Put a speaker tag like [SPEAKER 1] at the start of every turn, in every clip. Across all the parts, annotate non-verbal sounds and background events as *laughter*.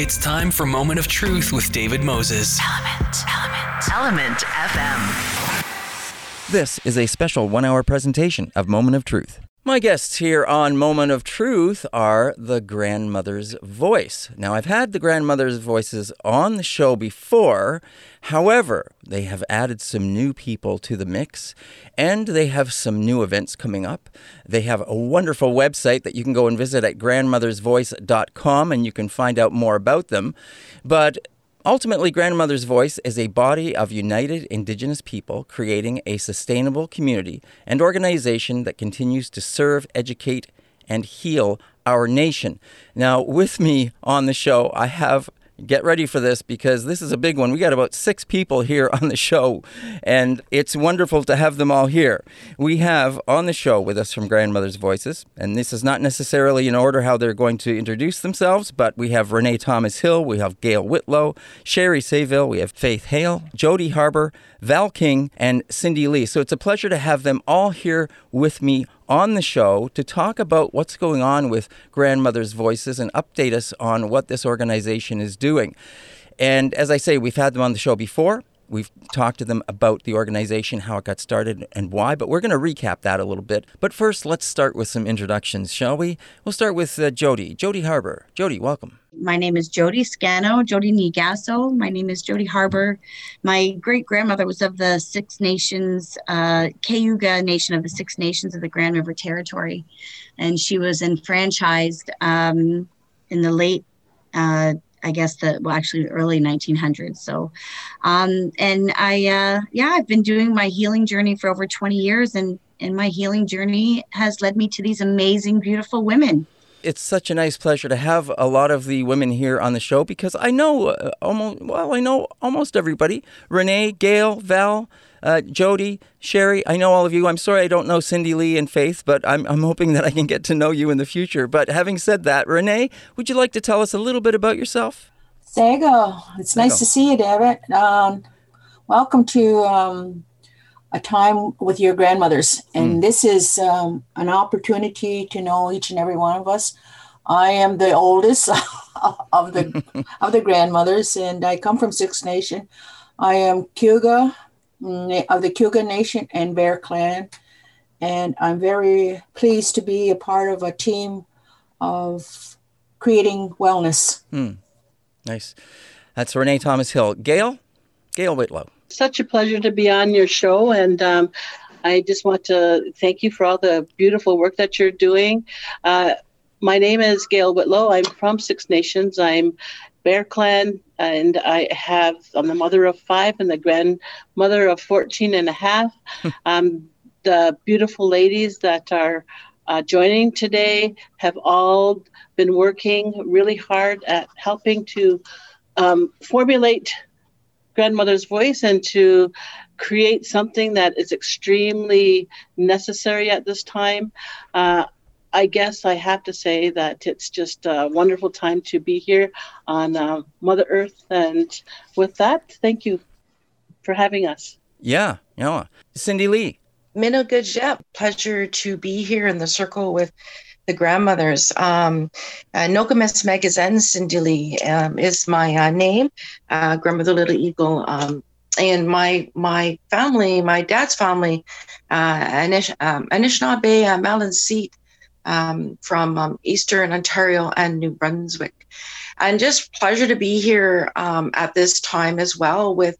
[SPEAKER 1] It's time for Moment of Truth with David Moses.
[SPEAKER 2] Element, Element, Element FM.
[SPEAKER 3] This is a special one hour presentation of Moment of Truth. My guests here on Moment of Truth are the Grandmother's Voice. Now, I've had the Grandmother's Voices on the show before. However, they have added some new people to the mix and they have some new events coming up. They have a wonderful website that you can go and visit at grandmothersvoice.com and you can find out more about them. But Ultimately, Grandmother's Voice is a body of united Indigenous people creating a sustainable community and organization that continues to serve, educate, and heal our nation. Now, with me on the show, I have get ready for this because this is a big one. We got about six people here *laughs* on the show, and it's wonderful to have them all here. We have on the show with us from Grandmother's Voices, and this is not necessarily in order how they're going to introduce themselves, but we have Renee Thomas Hill, we have Gail Whitlow, Sherry Sayville, we have Faith Hale, Jody Harbor, Val King, and Cindy Lee. So it's a pleasure to have them all here with me on the show to talk about what's going on with Grandmother's Voices and update us on what this organization is doing. And as I say, we've had them on the show before. We've talked to them about the organization, how it got started, and why, but we're going to recap that a little bit. But first, let's start with some introductions, shall we? We'll start with uh, Jody. Jody Harbor. Jody, welcome.
[SPEAKER 4] My name is Jody Scano, Jody Nigasso. My name is Jody Harbor. My great grandmother was of the Six Nations, uh, Cayuga Nation of the Six Nations of the Grand River Territory. And she was enfranchised um, in the late uh, I guess the well actually early 1900s. So, um, and I uh, yeah I've been doing my healing journey for over 20 years, and and my healing journey has led me to these amazing, beautiful women.
[SPEAKER 3] It's such a nice pleasure to have a lot of the women here on the show because I know uh, almost well I know almost everybody. Renee, Gail, Val uh, Jody, Sherry, I know all of you. I'm sorry I don't know Cindy Lee and Faith, but I'm, I'm hoping that I can get to know you in the future. But having said that, Renee, would you like to tell us a little bit about yourself?
[SPEAKER 5] Sego, it's Sego. nice to see you, David. Um, welcome to um, a time with your grandmothers. And mm. this is um, an opportunity to know each and every one of us. I am the oldest *laughs* of the *laughs* of the grandmothers, and I come from Six Nation. I am Cayuga of the Cayuga Nation and Bear Clan. And I'm very pleased to be a part of a team of creating wellness.
[SPEAKER 3] Hmm. Nice. That's Renee Thomas Hill. Gail? Gail Whitlow.
[SPEAKER 6] Such a pleasure to be on your show. And um, I just want to thank you for all the beautiful work that you're doing. Uh, my name is Gail Whitlow. I'm from Six Nations. I'm Bear Clan, and I have, I'm the mother of five and the grandmother of 14 and a half. um, the beautiful ladies that are uh, joining today have all been working really hard at helping to um, formulate grandmother's voice and to create something that is extremely necessary at this time. Uh, I guess I have to say that it's just a wonderful time to be here on uh, Mother Earth. And with that, thank you for having us.
[SPEAKER 3] Yeah, yeah. Cindy Lee.
[SPEAKER 7] Minogajep, pleasure to be here in the circle with the grandmothers. Um, uh, Nokomis Magazen Cindy Lee um, is my uh, name, uh, Grandmother Little Eagle. Um, and my my family, my dad's family, uh, Anish, um, Anishinaabe, uh, Maliseet, um, from um, Eastern Ontario and New Brunswick. And just pleasure to be here um, at this time as well. With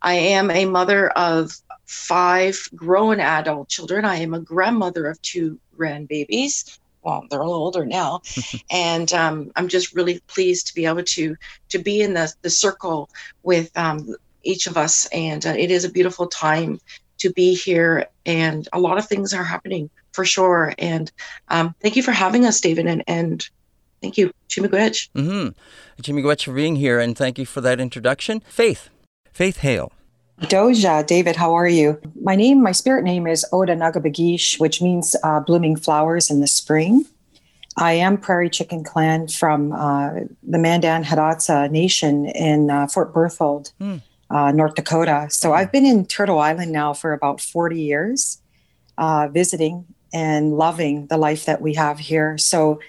[SPEAKER 7] I am a mother of five grown adult children. I am a grandmother of two grandbabies. Well, they're a little older now, *laughs* and um, I'm just really pleased to be able to to be in the the circle with um, each of us. And uh, it is a beautiful time to be here, and a lot of things are happening for sure. And um, thank you for having us, David, and, and thank you, Chimigwech.
[SPEAKER 3] Mm-hmm. Chimigwech for being here, and thank you for that introduction. Faith, Faith Hale.
[SPEAKER 8] Doja, David, how are you? My name, my spirit name is Oda Nagabagish, which means uh, blooming flowers in the spring. I am Prairie Chicken Clan from uh, the Mandan Hidatsa Nation in uh, Fort Berthold, mm. North Dakota. So I've been in Turtle Island now for about 40 years, uh, visiting and loving the life that we have here. So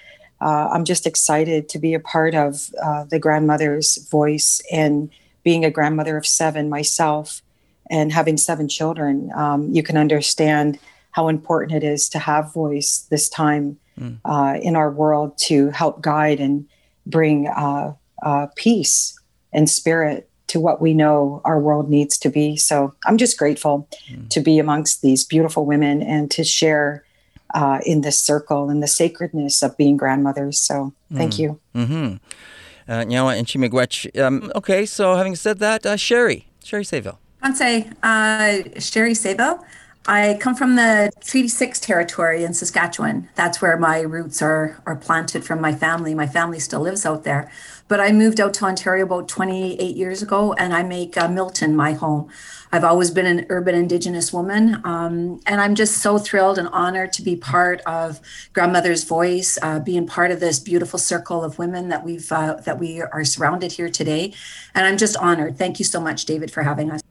[SPEAKER 8] uh, I'm just excited to be a part of uh, the grandmother's voice and being a grandmother of seven myself and having seven children. Um, you can understand how important it is to have voice this time mm. uh, in our world to help guide and bring uh, uh, peace and spirit to what we know our world needs to be. So I'm just grateful mm. to be amongst these beautiful women and to share uh, in this circle and the sacredness of being grandmothers. So thank mm. you.
[SPEAKER 3] Mm-hmm. Uh, Nyawa and Chimigwech. Um, okay, so having said that, uh, Sherry, Sherry Sayville.
[SPEAKER 9] I'd uh, Sherry Sayville. I come from the Treaty 6 territory in Saskatchewan. That's where my roots are, are planted from my family. My family still lives out there. But I moved out to Ontario about 28 years ago and I make uh, Milton my home. I've always been an urban Indigenous woman. Um, and I'm just so thrilled and honored to be part of Grandmother's Voice, uh, being part of this beautiful circle of women that, we've, uh, that we are surrounded here today. And I'm just honored. Thank you so much, David, for having us.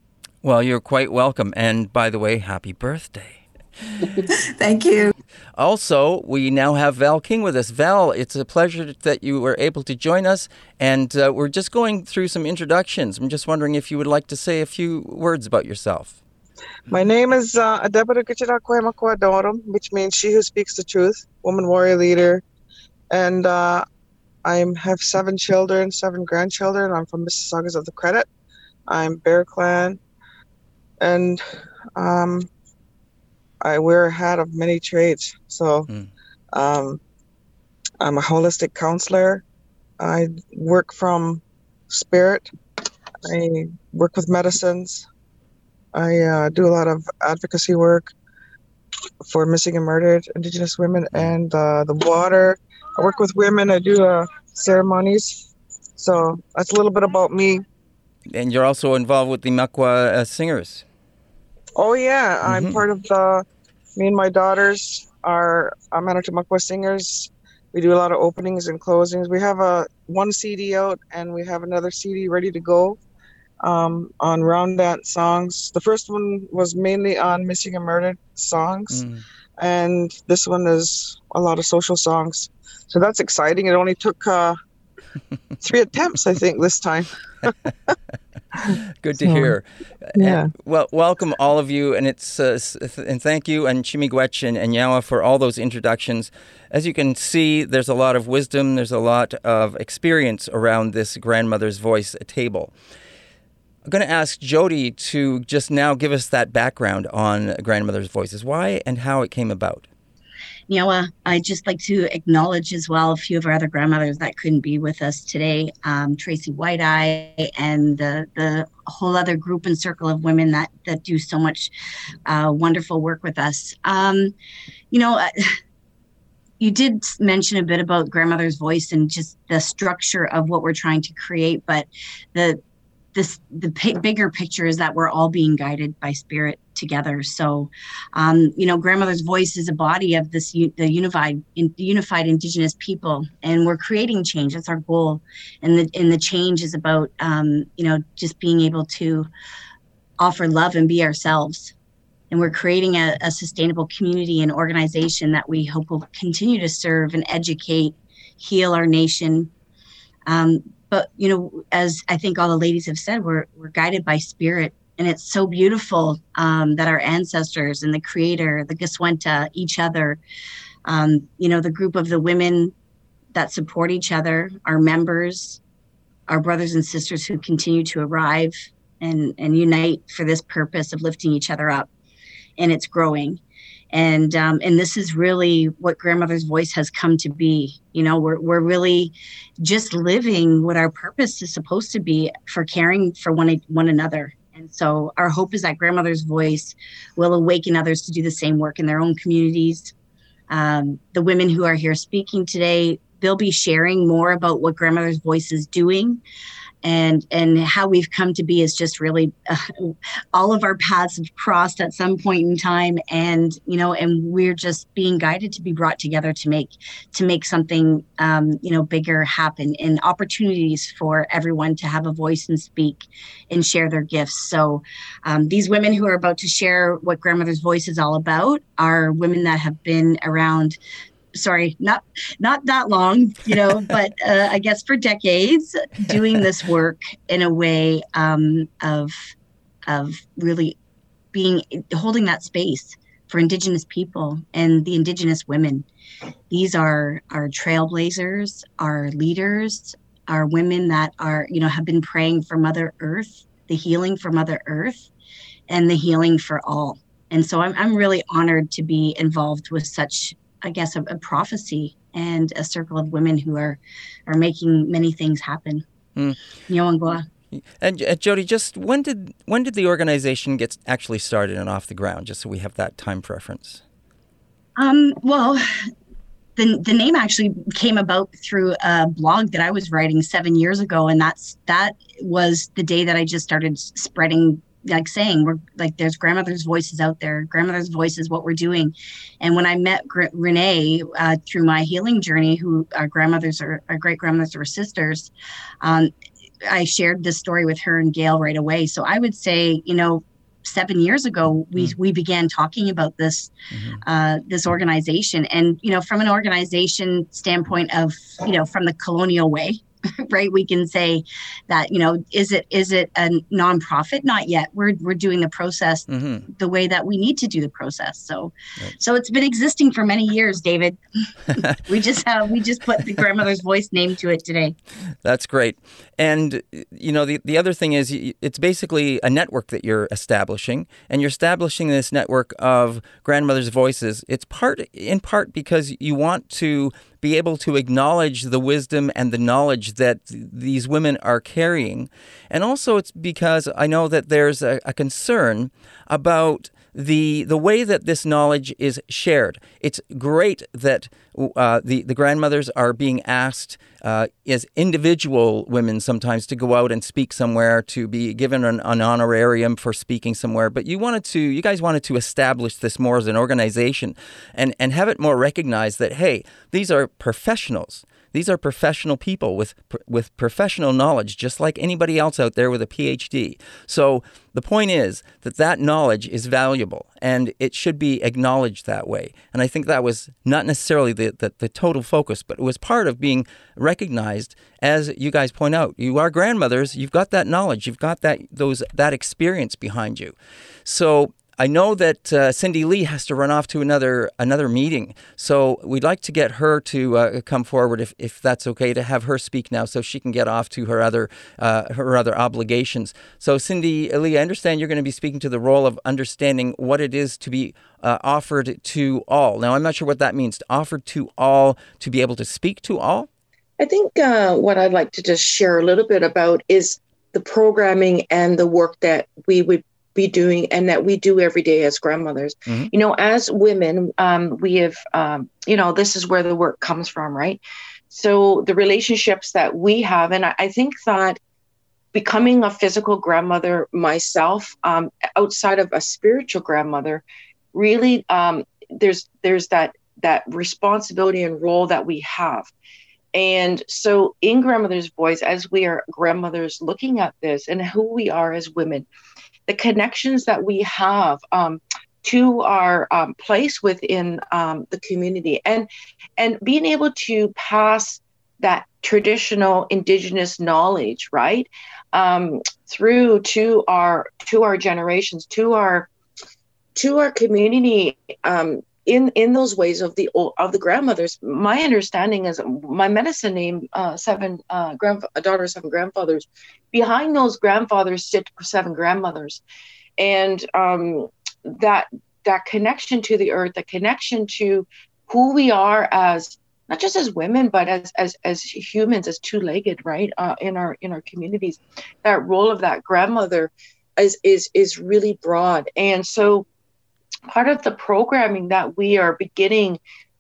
[SPEAKER 3] Well, you're quite welcome. And by the way, happy birthday. *laughs*
[SPEAKER 9] Thank you.
[SPEAKER 3] Also, we now have Val King with us. Val, it's a pleasure that you were able to join us. And uh, we're just going through some introductions. I'm just wondering if you would like to say a few words about yourself.
[SPEAKER 10] My name is uh, Adebara Dorum, which means she who speaks the truth, woman warrior leader. And uh, I have seven children, seven grandchildren. I'm from Mississaugas of the Credit. I'm Bear Clan and um, I wear a hat of many trades. So mm. um, I'm a holistic counselor. I work from spirit. I work with medicines. I uh, do a lot of advocacy work for missing and murdered Indigenous women hmm. and uh, the water. I work with women. I do uh, ceremonies. So that's a little bit about me.
[SPEAKER 3] And you're also involved with the Makwa uh, singers.
[SPEAKER 10] Oh yeah, mm-hmm. I'm part of the. Me and my daughters are I'm Manitomakwa singers. We do a lot of openings and closings. We have a one CD out, and we have another CD ready to go um, on round dance songs. The first one was mainly on missing and murdered songs, mm. and this one is a lot of social songs. So that's exciting. It only took uh, *laughs* three attempts, I think, this time. *laughs* *laughs*
[SPEAKER 3] Good to hear.
[SPEAKER 10] Yeah.
[SPEAKER 3] And, well, welcome all of you, and it's uh, and thank you and Chimigwech and, and Yawa for all those introductions. As you can see, there's a lot of wisdom, there's a lot of experience around this grandmother's voice table. I'm going to ask Jody to just now give us that background on grandmother's voices, why and how it came about.
[SPEAKER 4] Nyawa, I'd just like to acknowledge as well a few of our other grandmothers that couldn't be with us today. Um, Tracy White Eye and the, the whole other group and circle of women that, that do so much uh, wonderful work with us. Um, you know, uh, you did mention a bit about grandmother's voice and just the structure of what we're trying to create, but the this the p- bigger picture is that we're all being guided by spirit together. So um, you know grandmother's voice is a body of this the unified in, unified indigenous people and we're creating change. That's our goal. And the and the change is about um, you know just being able to offer love and be ourselves. And we're creating a, a sustainable community and organization that we hope will continue to serve and educate heal our nation. Um, but you know as i think all the ladies have said we're we're guided by spirit and it's so beautiful um, that our ancestors and the creator the Giswenta, each other. Um, you know the group of the women that support each other our members our brothers and sisters who continue to arrive and and unite for this purpose of lifting each other up. And it's growing. And um, and this is really what grandmother's voice has come to be. You know we're, we're really just living what our purpose is supposed to be for caring for one one another and so our hope is that grandmother's voice will awaken others to do the same work in their own communities. Um, the women who are here speaking today they'll be sharing more about what grandmother's voice is doing and and how we've come to be is just really uh, all of our paths have crossed at some point in time. And you know and we're just being guided to be brought together to make to make something um, you know bigger happen and opportunities for everyone to have a voice and speak and share their gifts. So um, these women who are about to share what grandmother's voice is all about are women that have been around sorry, not not that long, you know, *laughs* but uh, I guess for decades, doing this work in a way um, of of really being holding that space for Indigenous people and the Indigenous women. These are our trailblazers, our leaders, our women that are you know have been praying for Mother Earth, the healing for Mother Earth, and the healing for all. And so I'm, I'm really honored to be involved with such I guess, a, a prophecy and a circle of women who are are making many things happen. Mm.
[SPEAKER 3] And uh, Jody, just when did when did the organization get actually started and off the ground? Just so we have that time preference.
[SPEAKER 4] Um, well, the the name actually came about through a blog that I was writing seven years ago, and that's that was the day that I just started spreading like saying we're like there's grandmother's voices out there grandmother's voice is what we're doing and when i met Gr- renee uh, through my healing journey who our grandmothers are our great grandmothers were sisters um, i shared this story with her and gail right away so i would say you know seven years ago we mm-hmm. we began talking about this mm-hmm. uh, this organization and you know from an organization standpoint of you know from the colonial way *laughs* right we can say that you know is it is it a nonprofit? Not yet. We're we're doing the process mm-hmm. the way that we need to do the process. So right. so it's been existing for many years david. *laughs* We just have we just put the grandmother's voice name to it today.
[SPEAKER 3] That's great. And you know the, the other thing is it's basically a network that you're establishing and you're establishing this network of grandmother's voices. It's part in part because you want to be able to acknowledge the wisdom and the knowledge that these women are carrying. And also, it's because I know that there's a, a concern about the the way that this knowledge is shared. It's great that uh, the the grandmothers are being asked uh, as individual women sometimes to go out and speak somewhere to be given an, an, honorarium for speaking somewhere. But you wanted to you guys wanted to establish this more as an organization and and have it more recognized that hey these are professionals. These are professional people with with professional knowledge, just like anybody else out there with a PhD. So the point is that that knowledge is valuable and it should be acknowledged that way. And I think that was not necessarily the, the, the total focus, but it was part of being recognized. As you guys point out, you are grandmothers. You've got that knowledge. You've got that those that experience behind you. So I know that uh, Cindy Lee has to run off to another another meeting, so we'd like to get her to uh, come forward if, if that's okay to have her speak now, so she can get off to her other uh, her other obligations. So Cindy Lee, I understand you're going to be speaking to the role of understanding what it is to be uh, offered to all. Now I'm not sure what that means. To offered to all, to be able to speak to all.
[SPEAKER 7] I think uh, what I'd like to just share a little bit about is the programming and the work that we would be doing and that we do every day as grandmothers. Mm-hmm. You know, as women, um, we have, um, you know, this is where the work comes from, right? So the relationships that we have, and I, I think that becoming a physical grandmother myself, um, outside of a spiritual grandmother, really, um, there's there's that that responsibility and role that we have. And so, in Grandmother's Voice, as we are grandmothers looking at this and who we are as women, the connections that we have um, to our um, place within um, the community. And and being able to pass that traditional indigenous knowledge right? Um, through to our to our generations to our to our community um, in in those ways of the of the grandmothers my understanding is my medicine name uh, seven uh, grand daughter seven grandfathers behind those grandfathers sit seven grandmothers. And um, that that connection to the earth the connection to who we are as not just as women but as as as humans as two-legged right uh, in our in our communities that role of that grandmother is is is really broad. And so part of the programming that we are beginning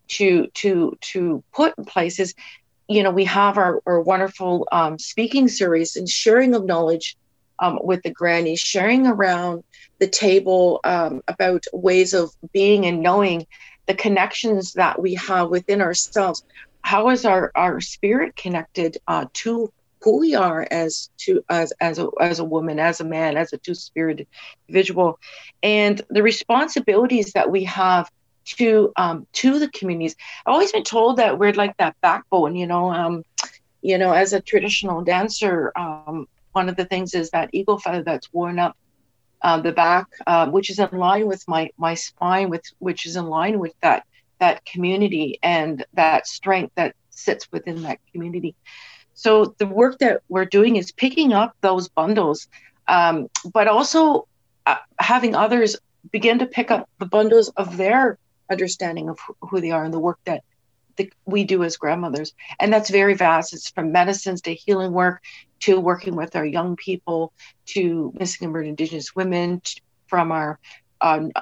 [SPEAKER 7] to to to put in place is you know we have our, our wonderful um, speaking series and sharing of knowledge um, with the grannies sharing around the table um, about ways of being and knowing the connections that we have within ourselves. How is our our spirit connected uh, to who we are as to as as a, as a woman as a man as a two-spirited individual and the responsibilities that we have to um, to the communities. I've always been told that we're like that backbone, you know. Um, you know, as a traditional dancer, um, one of the things is that eagle feather that's worn up uh, the back, uh, which is in line with my my spine, with which is in line with that that community and that strength that sits within that community. So the work that we're doing is picking up those bundles, um, but also uh, having others begin to pick up the bundles of their understanding of who they are and the work that the, we do as grandmothers. And that's very vast. It's from medicines to healing work to working with our young people to missing and murdered Indigenous women, to, from our um,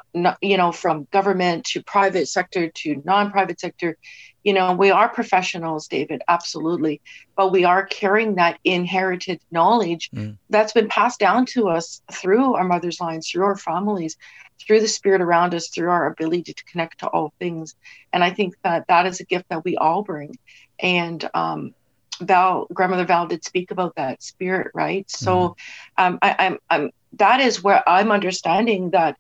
[SPEAKER 7] you know, from government to private sector to non-private sector. You know, we are professionals, David, absolutely, but we are carrying that inherited knowledge mm. that's been passed down to us through our mother's lines, through our families, through the spirit around us, through our ability to connect to all things. And I think that that is a gift that we all bring. And um, Val, grandmother Val did speak about that spirit, right? So, mm. um, I, I'm, I'm, that is where I'm understanding that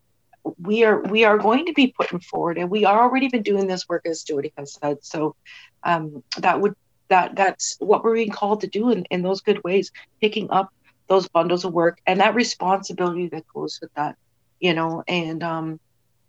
[SPEAKER 7] we are we are going to be putting forward and we are already been doing this work as Jody has said. So um, that would that that's what we're being called to do in, in those good ways picking up those bundles of work and that responsibility that goes with that you know? And um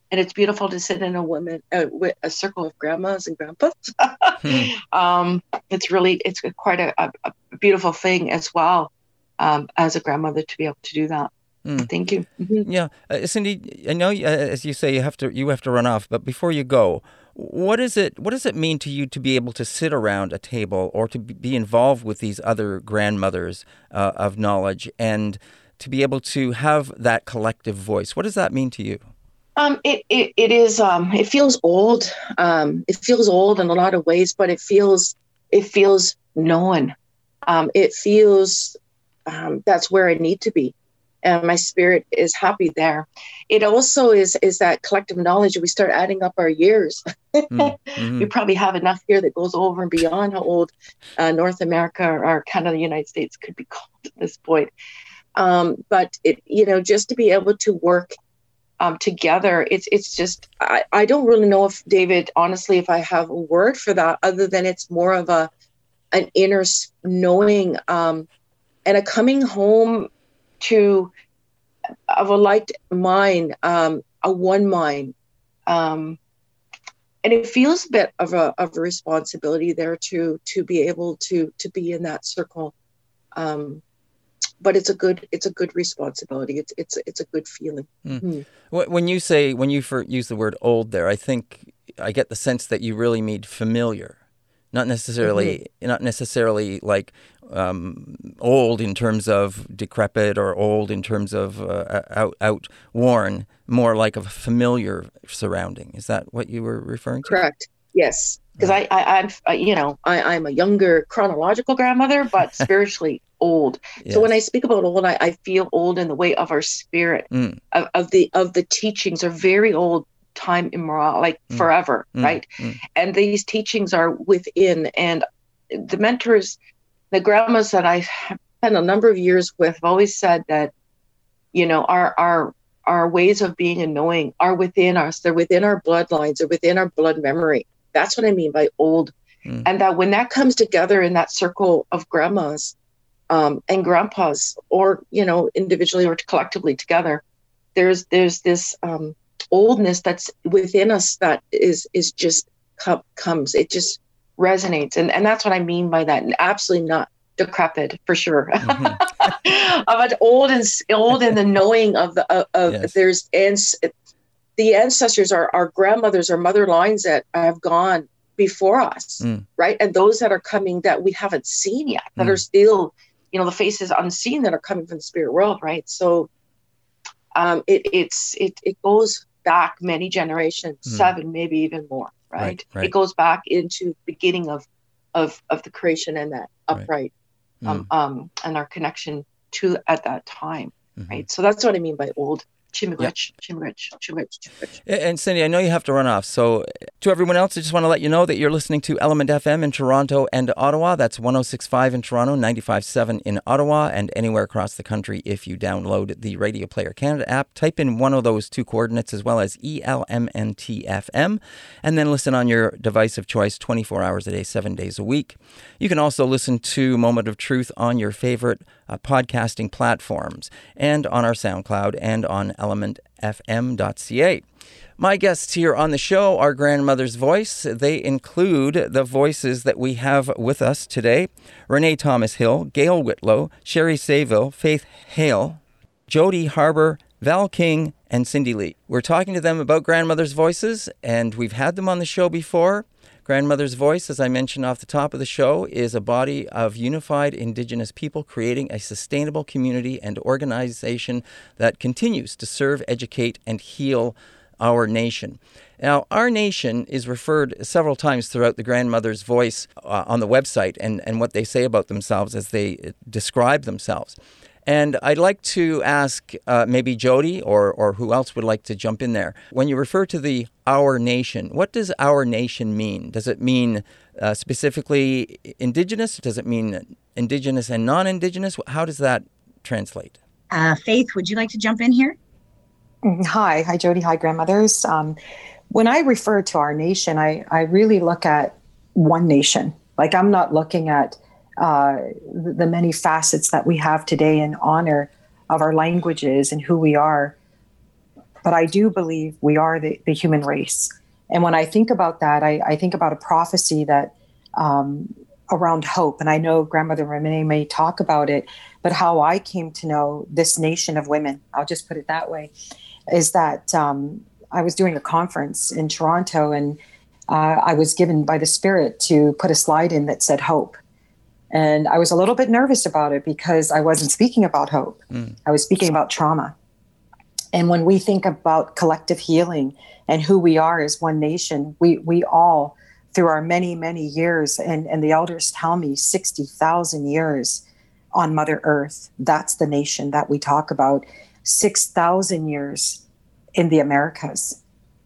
[SPEAKER 7] and it's beautiful to sit in a woman uh, with a circle of grandmas and grandpas. Hmm. *laughs* um it's really it's quite a, a, a beautiful thing as well um, as a grandmother to be able to do that Mm. Thank you. Mm-hmm.
[SPEAKER 3] Yeah, uh, Cindy, I know uh, as you say you have to you have to run off, but before you go, what is it what does it mean to you to be able to sit around a table or to be involved with these other grandmothers uh, of knowledge and to be able to have that collective voice? What does that mean to you?
[SPEAKER 7] Um, it, it, it is um, it feels old. Um, it feels old in a lot of ways, but it feels it feels known. Um, it feels um, that's where I need to be and my spirit is happy there. It also is is that collective knowledge. We start adding up our years. mm-hmm. *laughs* We probably have enough here that goes over and beyond how old uh, North America or Canada, the United States could be *laughs* called at this point. Um, but it, you know, just to be able to work um, together, it's it's just I, I don't really know if David, honestly, if I have a word for that other than it's more of a an inner knowing um, and a coming home to of a light mind, um, a one mind. Um, and it feels a bit of a, of a responsibility there to to be able to to be in that circle um, but it's a good it's a good responsibility it's it's it's a good feeling mm. Mm.
[SPEAKER 3] when you say when you use the word old there i think i get the sense that you really mean familiar not necessarily mm-hmm. not necessarily like um, old in terms of decrepit or old in terms of uh, out outworn, more like a familiar surrounding. Is that what you were referring to?
[SPEAKER 7] Correct. Yes, because I, I, I'm, uh, you know, I, I'm a younger chronological grandmother, but *laughs* spiritually old. Yes. So when I speak about old, I, I feel old in the way of our spirit, mm. of, of the of the teachings are very old, time immemorial, like mm. forever, mm. right? Mm. And these teachings are within, and the mentors, the grandmas that I've spent a number of years with, have always said that, you know, our our our ways of being and knowing are within us. They're within our bloodlines. They're within our blood memory. That's what I mean by old. Mm. And that when that comes together in that circle of grandmas um, and grandpas, or you know, individually or collectively together, there's there's this um, oldness that's within us that is is just comes it just resonates and and that's what i mean by that and absolutely not decrepit for sure mm-hmm. *laughs* but old and old in the knowing of the of, of yes. there's and the ancestors are our grandmothers or mother lines that have gone before us mm. right and those that are coming that we haven't seen yet that mm. are still you know the faces unseen that are coming from the spirit world right so um it it's it it goes back many generations, mm. seven, maybe even more, right? Right, right? It goes back into beginning of of of the creation and that upright right. um, mm. um and our connection to at that time, mm-hmm. right? So that's what I mean by old. Chimigwech, Chimigwech, Chimigwech, Chimigwech.
[SPEAKER 3] And Cindy, I know you have to run off. So, to everyone else, I just want to let you know that you're listening to Element FM in Toronto and Ottawa. That's 1065 in Toronto, 957 in Ottawa, and anywhere across the country if you download the Radio Player Canada app. Type in one of those two coordinates as well as ELMNTFM, and then listen on your device of choice 24 hours a day, seven days a week. You can also listen to Moment of Truth on your favorite uh, podcasting platforms and on our SoundCloud and on elementfm.ca. My guests here on the show are Grandmother's Voice. They include the voices that we have with us today Renee Thomas Hill, Gail Whitlow, Sherry Saville, Faith Hale, Jody Harbor, Val King, and Cindy Lee. We're talking to them about Grandmother's Voices, and we've had them on the show before. Grandmother's Voice, as I mentioned off the top of the show, is a body of unified Indigenous people creating a sustainable community and organization that continues to serve, educate, and heal our nation. Now, our nation is referred several times throughout the Grandmother's Voice uh, on the website and, and what they say about themselves as they uh, describe themselves. And I'd like to ask uh, maybe Jody or, or who else would like to jump in there. When you refer to the our nation, what does our nation mean? Does it mean uh, specifically indigenous? Does it mean indigenous and non indigenous? How does that translate?
[SPEAKER 4] Uh, Faith, would you like to jump in here?
[SPEAKER 8] Mm, hi. Hi, Jody. Hi, grandmothers. Um, when I refer to our nation, I, I really look at one nation. Like I'm not looking at uh, the many facets that we have today in honor of our languages and who we are. But I do believe we are the, the human race. And when I think about that, I, I think about a prophecy that um, around hope. And I know Grandmother Renee may talk about it, but how I came to know this nation of women, I'll just put it that way, is that um, I was doing a conference in Toronto and uh, I was given by the Spirit to put a slide in that said hope. And I was a little bit nervous about it because I wasn't speaking about hope. Mm. I was speaking about trauma. And when we think about collective healing and who we are as one nation, we, we all, through our many, many years, and, and the elders tell me 60,000 years on Mother Earth, that's the nation that we talk about. 6,000 years in the Americas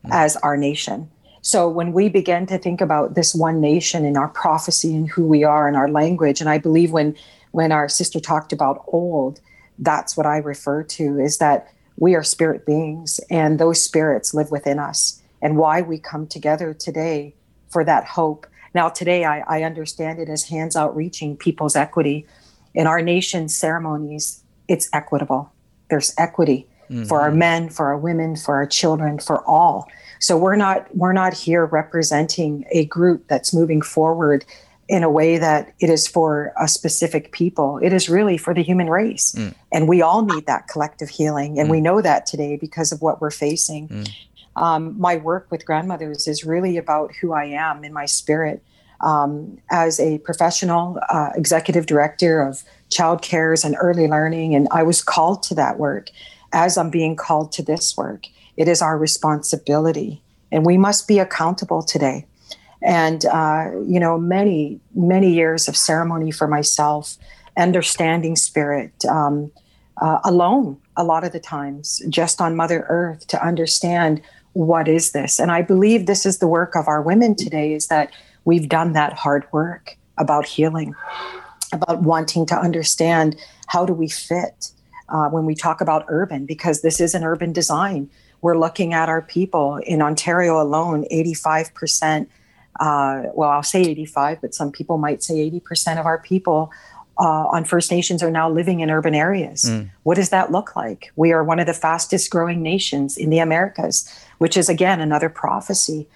[SPEAKER 8] mm. as our nation. So when we begin to think about this one nation and our prophecy and who we are and our language, and I believe when when our sister talked about old, that's what I refer to is that we are spirit beings and those spirits live within us and why we come together today for that hope. Now today I, I understand it as hands out reaching people's equity. In our nation's ceremonies, it's equitable. There's equity mm-hmm. for our men, for our women, for our children, for all. So we're not we're not here representing a group that's moving forward in a way that it is for a specific people. It is really for the human race. Mm. And we all need that collective healing. And mm. we know that today because of what we're facing. Mm. Um, my work with grandmothers is really about who I am in my spirit. Um, as a professional uh, executive director of child cares and early learning, and I was called to that work as I'm being called to this work. It is our responsibility, and we must be accountable today. And, uh, you know, many, many years of ceremony for myself, understanding spirit um, uh, alone, a lot of the times, just on Mother Earth to understand what is this. And I believe this is the work of our women today is that we've done that hard work about healing, about wanting to understand how do we fit uh, when we talk about urban, because this is an urban design we're looking at our people in Ontario alone, 85%. Uh, well, I'll say 85, but some people might say 80% of our people uh, on First Nations are now living in urban areas. Mm. What does that look like? We are one of the fastest growing nations in the Americas, which is again another prophecy.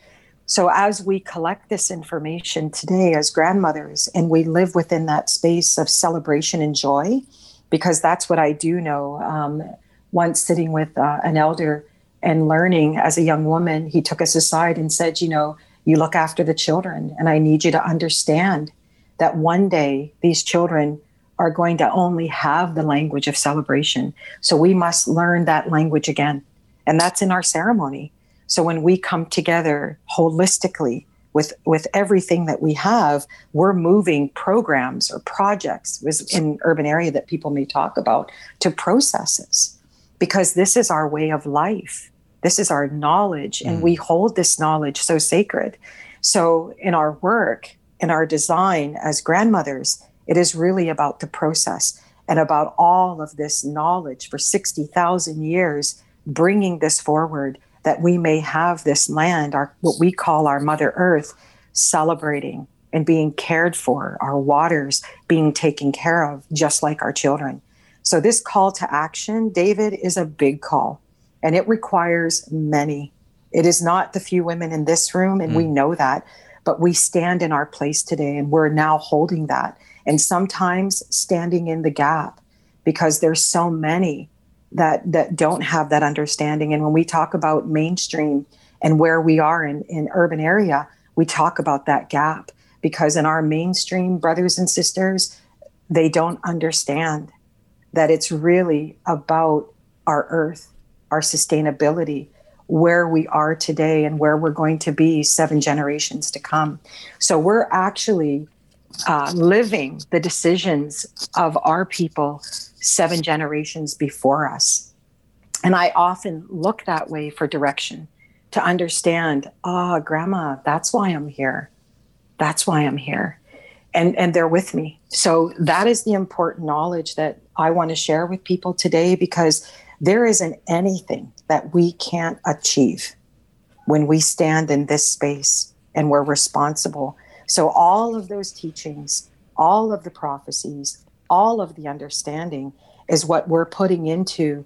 [SPEAKER 8] So, as we collect this information today as grandmothers and we live within that space of celebration and joy, because that's what I do know. Um, once sitting with uh, an elder and learning as a young woman, he took us aside and said, You know, you look after the children, and I need you to understand that one day these children are going to only have the language of celebration. So we must learn that language again. And that's in our ceremony. So when we come together holistically with, with everything that we have, we're moving programs or projects in urban area that people may talk about to processes because this is our way of life. This is our knowledge, and mm. we hold this knowledge so sacred. So, in our work, in our design as grandmothers, it is really about the process and about all of this knowledge for 60,000 years, bringing this forward that we may have this land, our what we call our Mother Earth, celebrating and being cared for, our waters being taken care of, just like our children. So, this call to action, David, is a big call and it requires many. It is not the few women in this room, and mm. we know that, but we stand in our place today and we're now holding that and sometimes standing in the gap because there's so many that that don't have that understanding and when we talk about mainstream and where we are in in urban area we talk about that gap because in our mainstream brothers and sisters they don't understand that it's really about our earth our sustainability where we are today and where we're going to be seven generations to come. So we're actually uh, living the decisions of our people seven generations before us. And I often look that way for direction to understand, ah, oh, grandma, that's why I'm here. That's why I'm here. And, and they're with me. So that is the important knowledge that I want to share with people today because there isn't anything that we can't achieve when we stand in this space and we're responsible. So, all of those teachings, all of the prophecies, all of the understanding is what we're putting into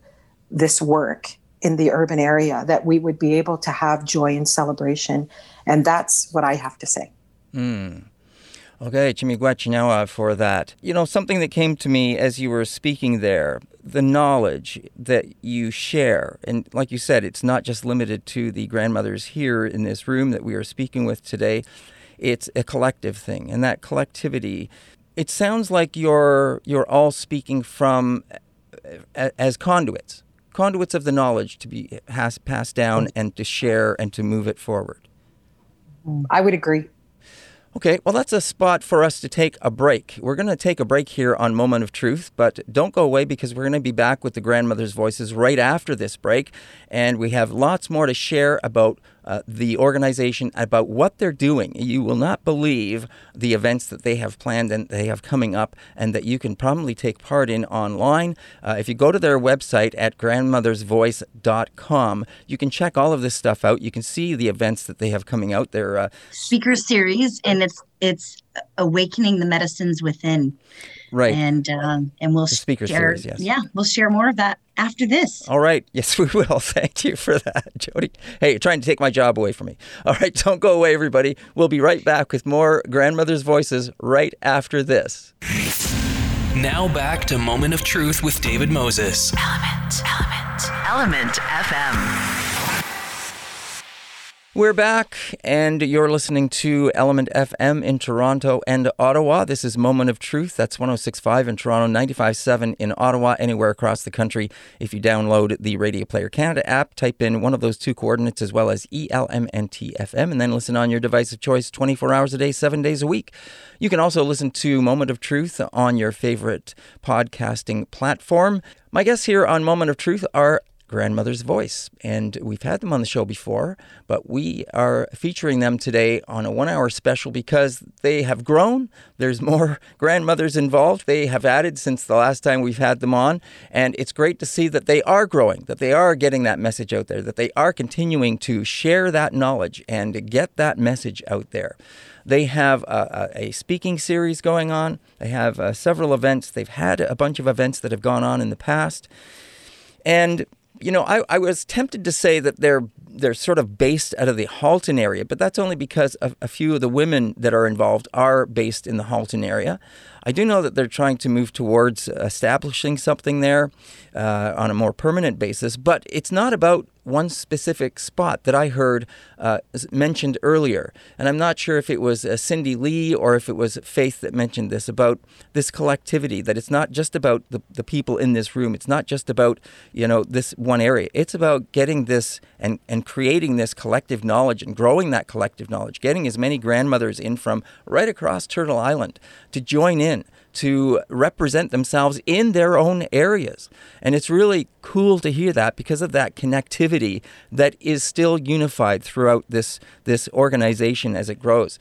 [SPEAKER 8] this work in the urban area that we would be able to have joy and celebration. And that's what I have to say.
[SPEAKER 3] Mm. Okay, Chimigwachinawa uh, for that. You know, something that came to me as you were speaking there, the knowledge that you share. And like you said, it's not just limited to the grandmothers here in this room that we are speaking with today. It's a collective thing. And that collectivity, it sounds like you're you're all speaking from uh, as conduits, conduits of the knowledge to be has passed down mm. and to share and to move it forward.
[SPEAKER 8] I would agree.
[SPEAKER 3] Okay, well, that's a spot for us to take a break. We're going to take a break here on Moment of Truth, but don't go away because we're going to be back with the grandmother's voices right after this break. And we have lots more to share about uh, the organization about what they're doing. You will not believe the events that they have planned and they have coming up, and that you can probably take part in online. Uh, if you go to their website at grandmothersvoice.com, you can check all of this stuff out. You can see the events that they have coming out. Their uh,
[SPEAKER 4] speaker series, and it's it's awakening the medicines within.
[SPEAKER 3] Right.
[SPEAKER 4] And um, and we'll
[SPEAKER 3] the speaker
[SPEAKER 4] share,
[SPEAKER 3] series, yes.
[SPEAKER 4] Yeah, we'll share more of that after this.
[SPEAKER 3] All right. Yes, *laughs* we will. Thank you for that, *laughs* Jody. Hey, you're trying to take my job away from me. All right, don't go away, everybody. We'll be right back with more grandmother's voices right after this.
[SPEAKER 11] Now back to Moment of Truth with David Moses.
[SPEAKER 1] Element, Element, Element FM.
[SPEAKER 3] We're back, and you're listening to Element FM in Toronto and Ottawa. This is Moment of Truth. That's 1065 in Toronto, 957 in Ottawa, anywhere across the country. If you download the Radio Player Canada app, type in one of those two coordinates as well as ELMNTFM, and then listen on your device of choice 24 hours a day, seven days a week. You can also listen to Moment of Truth on your favorite podcasting platform. My guests here on Moment of Truth are grandmother's voice. And we've had them on the show before, but we are featuring them today on a one hour special because they have grown. There's more *laughs* grandmothers involved. They have added since the last time we've had them on. And it's great to see that they are growing, that they are getting that message out there, that they are continuing to share that knowledge and get that message out there. They have a, a, speaking series going on. They have uh, several events. They've had a bunch of events that have gone on in the past. And you know, I, I was tempted to say that they're they're sort of based out of the Halton area, but that's only because a, a few of the women that are involved are based in the Halton area. I do know that they're trying to move towards establishing something there uh, on a more permanent basis, but it's not about one specific spot that I heard uh, mentioned earlier. And I'm not sure if it was uh, Cindy Lee or if it was Faith that mentioned this about this collectivity, that it's not just about the, the people in this room. It's not just about, you know, this one area. It's about getting this and, and creating this collective knowledge and growing that collective knowledge, getting as many grandmothers in from right across Turtle Island to join in to represent themselves in their own areas. And it's really cool to hear that because of that connectivity that is still unified throughout this, this organization as it grows.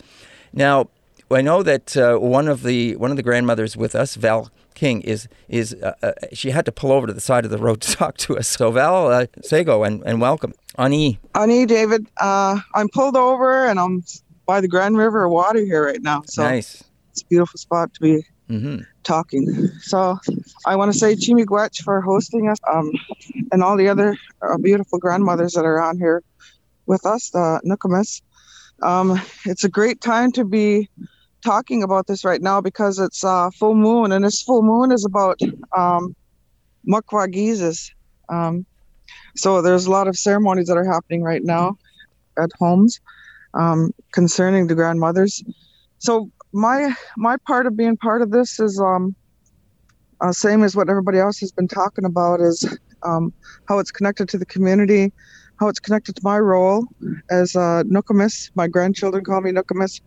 [SPEAKER 3] Now, I know that uh, one of the one of the grandmothers with us, Val King, is is uh, uh, she had to pull over to the side of the road *laughs* to talk to us. So Val, uh, Sego and, and welcome, Ani.
[SPEAKER 10] Ani, David, uh, I'm pulled over and I'm by the Grand River water here right now. So
[SPEAKER 3] nice.
[SPEAKER 10] It's a beautiful spot to be mm-hmm. talking. So I want to say Chimigwech for hosting us, um, and all the other uh, beautiful grandmothers that are on here with us, the Nokomis. Um, it's a great time to be talking about this right now because it's uh, full moon, and this full moon is about um, Um, so there's a lot of ceremonies that are happening right now at homes um, concerning the grandmothers. So my my part of being part of this is um, uh, same as what everybody else has been talking about is um, how it's connected to the community, how it's connected to my role as uh, Nokomis. My grandchildren call me Nokomis.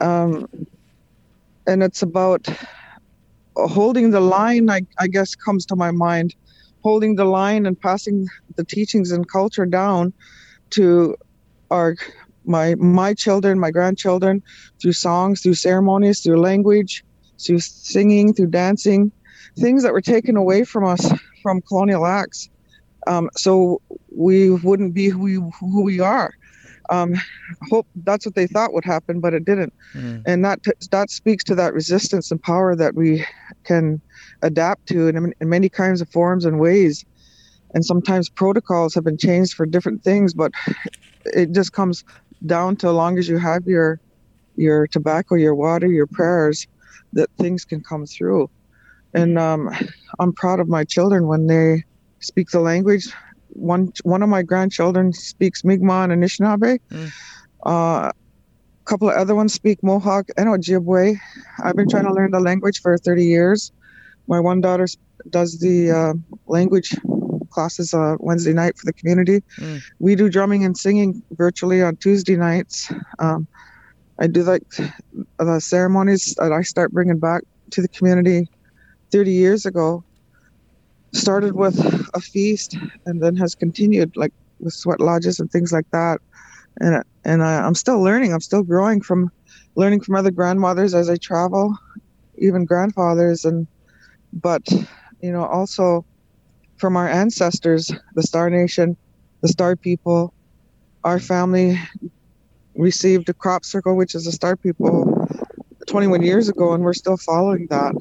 [SPEAKER 10] Um, and it's about holding the line, I, I guess, comes to my mind. Holding the line and passing the teachings and culture down to our my my children, my grandchildren, through songs, through ceremonies, through language, through singing, through dancing, things that were taken away from us from colonial acts. Um, so we wouldn't be who we, who we are. Um, hope that's what they thought would happen, but it didn't. Mm. And that that speaks to that resistance and power that we can adapt to in, in many kinds of forms and ways. And sometimes protocols have been changed for different things, but it just comes down to as long as you have your your tobacco, your water, your prayers, that things can come through. And um, I'm proud of my children when they speak the language. One one of my grandchildren speaks Mi'kmaq and Anishinaabe. Mm. Uh, a couple of other ones speak Mohawk and Ojibwe. I've been trying to learn the language for 30 years. My one daughter does the uh, language classes uh, Wednesday night for the community. Mm. We do drumming and singing virtually on Tuesday nights. Um, I do like the ceremonies that I start bringing back to the community 30 years ago. Started with a feast and then has continued like with sweat lodges and things like that. And and I, I'm still learning. I'm still growing from learning from other grandmothers as I travel, even grandfathers and but you know also from our ancestors, the Star Nation, the Star People. Our family received a crop circle, which is a Star People, 21 years ago, and we're still following that.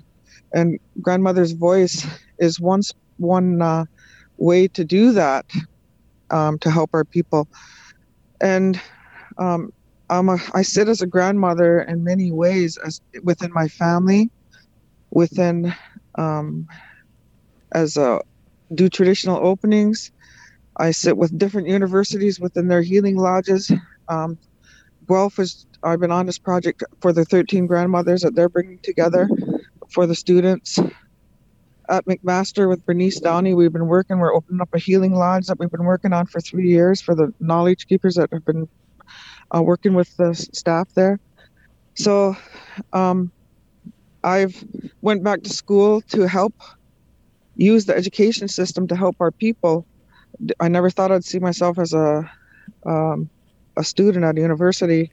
[SPEAKER 10] And grandmother's voice is one one uh, way to do that um, to help our people. And um, I'm a, I sit as a grandmother in many ways, as within my family, within um, as a do traditional openings. I sit with different universities within their healing lodges. Um, Guelph is, I've been on this project for the 13 grandmothers that they're bringing together for the students. At McMaster with Bernice Downey, we've been working, we're opening up a healing lodge that we've been working on for three years for the knowledge keepers that have been uh, working with the staff there. So um, I've went back to school to help use the education system to help our people. I never thought I'd see myself as a um, a student at a university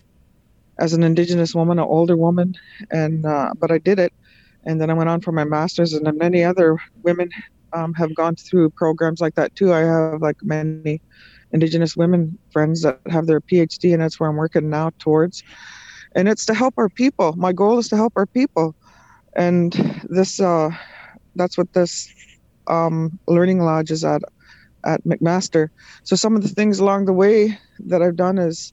[SPEAKER 10] as an indigenous woman, an older woman, and uh, but I did it, and then I went on for my master's, and then many other women um, have gone through programs like that too. I have like many indigenous women friends that have their PhD, and that's where I'm working now towards. And it's to help our people. My goal is to help our people, and this uh, that's what this um, learning lodges at at McMaster. So some of the things along the way that I've done is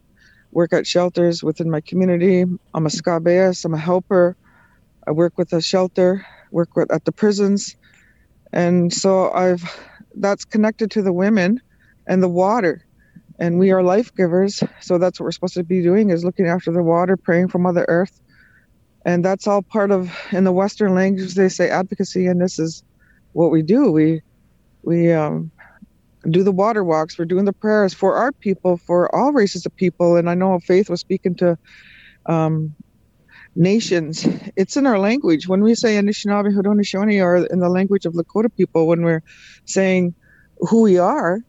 [SPEAKER 10] work at shelters within my community. I'm a scabeus, I'm a helper. I work with a shelter, work with at the prisons. And so I've that's connected to the women and the water. And we are life givers. So that's what we're supposed to be doing is looking after the water, praying for Mother Earth. And that's all part of in the Western language they say advocacy, and this is what we do. We we um, do the water walks. We're doing the prayers for our people, for all races of people. And I know Faith was speaking to um, nations. It's in our language. When we say Anishinaabe, Haudenosaunee, or in the language of Lakota people, when we're saying who we are,